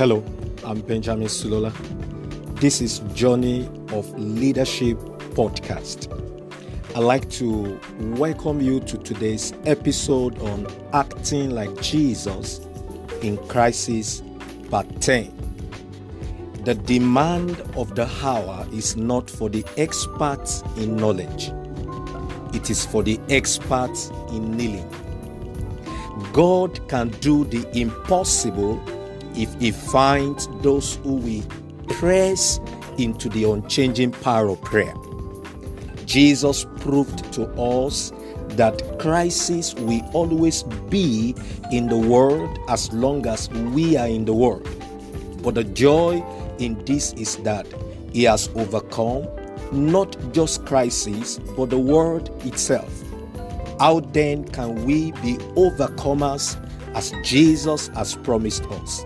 Hello, I'm Benjamin Sulola. This is Journey of Leadership podcast. I'd like to welcome you to today's episode on acting like Jesus in crisis part 10. The demand of the hour is not for the experts in knowledge, it is for the experts in kneeling. God can do the impossible if He finds those who will press into the unchanging power of prayer. Jesus proved to us that crisis will always be in the world as long as we are in the world. But the joy in this is that He has overcome not just crisis, but the world itself. How then can we be overcomers as Jesus has promised us?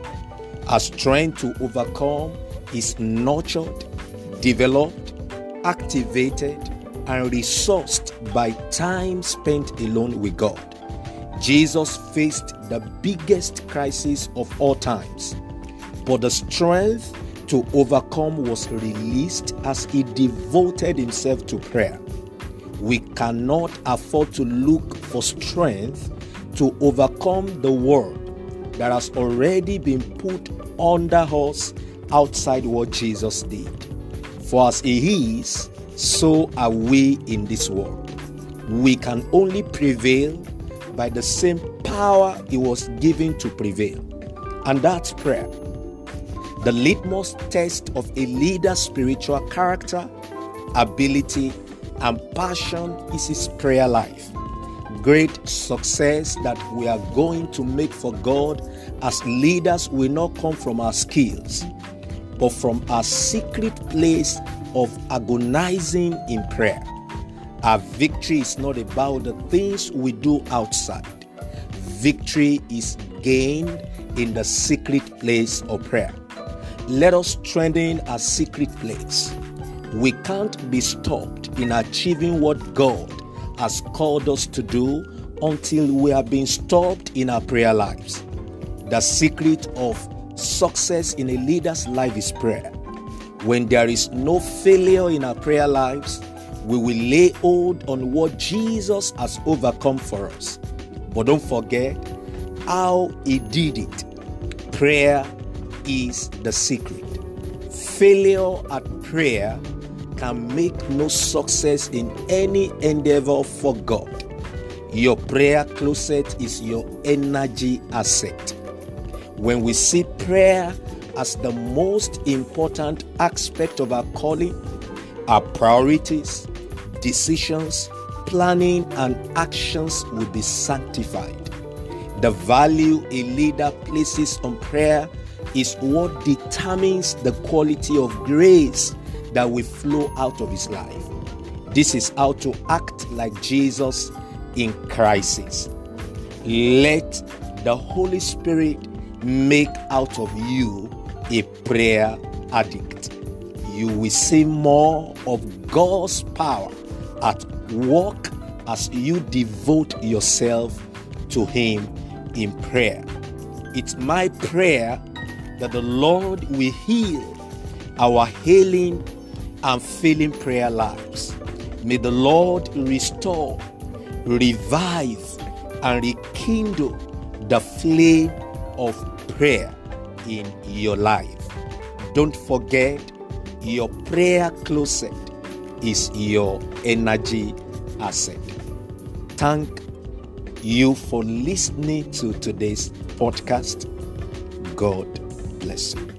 Our strength to overcome is nurtured, developed, activated, and resourced by time spent alone with God. Jesus faced the biggest crisis of all times, but the strength to overcome was released as he devoted himself to prayer. We cannot afford to look for strength to overcome the world that has already been put under us outside what Jesus did. For as He is, so are we in this world. We can only prevail by the same power He was given to prevail, and that's prayer. The litmus test of a leader's spiritual character, ability, and passion is his prayer life great success that we are going to make for God as leaders will not come from our skills, but from our secret place of agonizing in prayer. Our victory is not about the things we do outside, victory is gained in the secret place of prayer. Let us strengthen our secret place. We can't be stopped in achieving what God has called us to do until we have been stopped in our prayer lives. The secret of success in a leader's life is prayer. When there is no failure in our prayer lives, we will lay hold on what Jesus has overcome for us. But don't forget how He did it. Prayer is the secret. Failure at prayer can make no success in any endeavor for God. Your prayer closet is your energy asset. When we see prayer as the most important aspect of our calling, our priorities, decisions, planning, and actions will be sanctified. The value a leader places on prayer is what determines the quality of grace that will flow out of his life. This is how to act like Jesus in crisis. Let the Holy Spirit make out of you a prayer addict. You will see more of God's power at work as you devote yourself to Him in prayer. It's my prayer that the Lord will heal our healing and failing prayer lives. May the Lord restore, revive, and rekindle the flame of prayer in your life. Don't forget, your prayer closet is your energy asset. Thank you for listening to today's podcast. God bless you.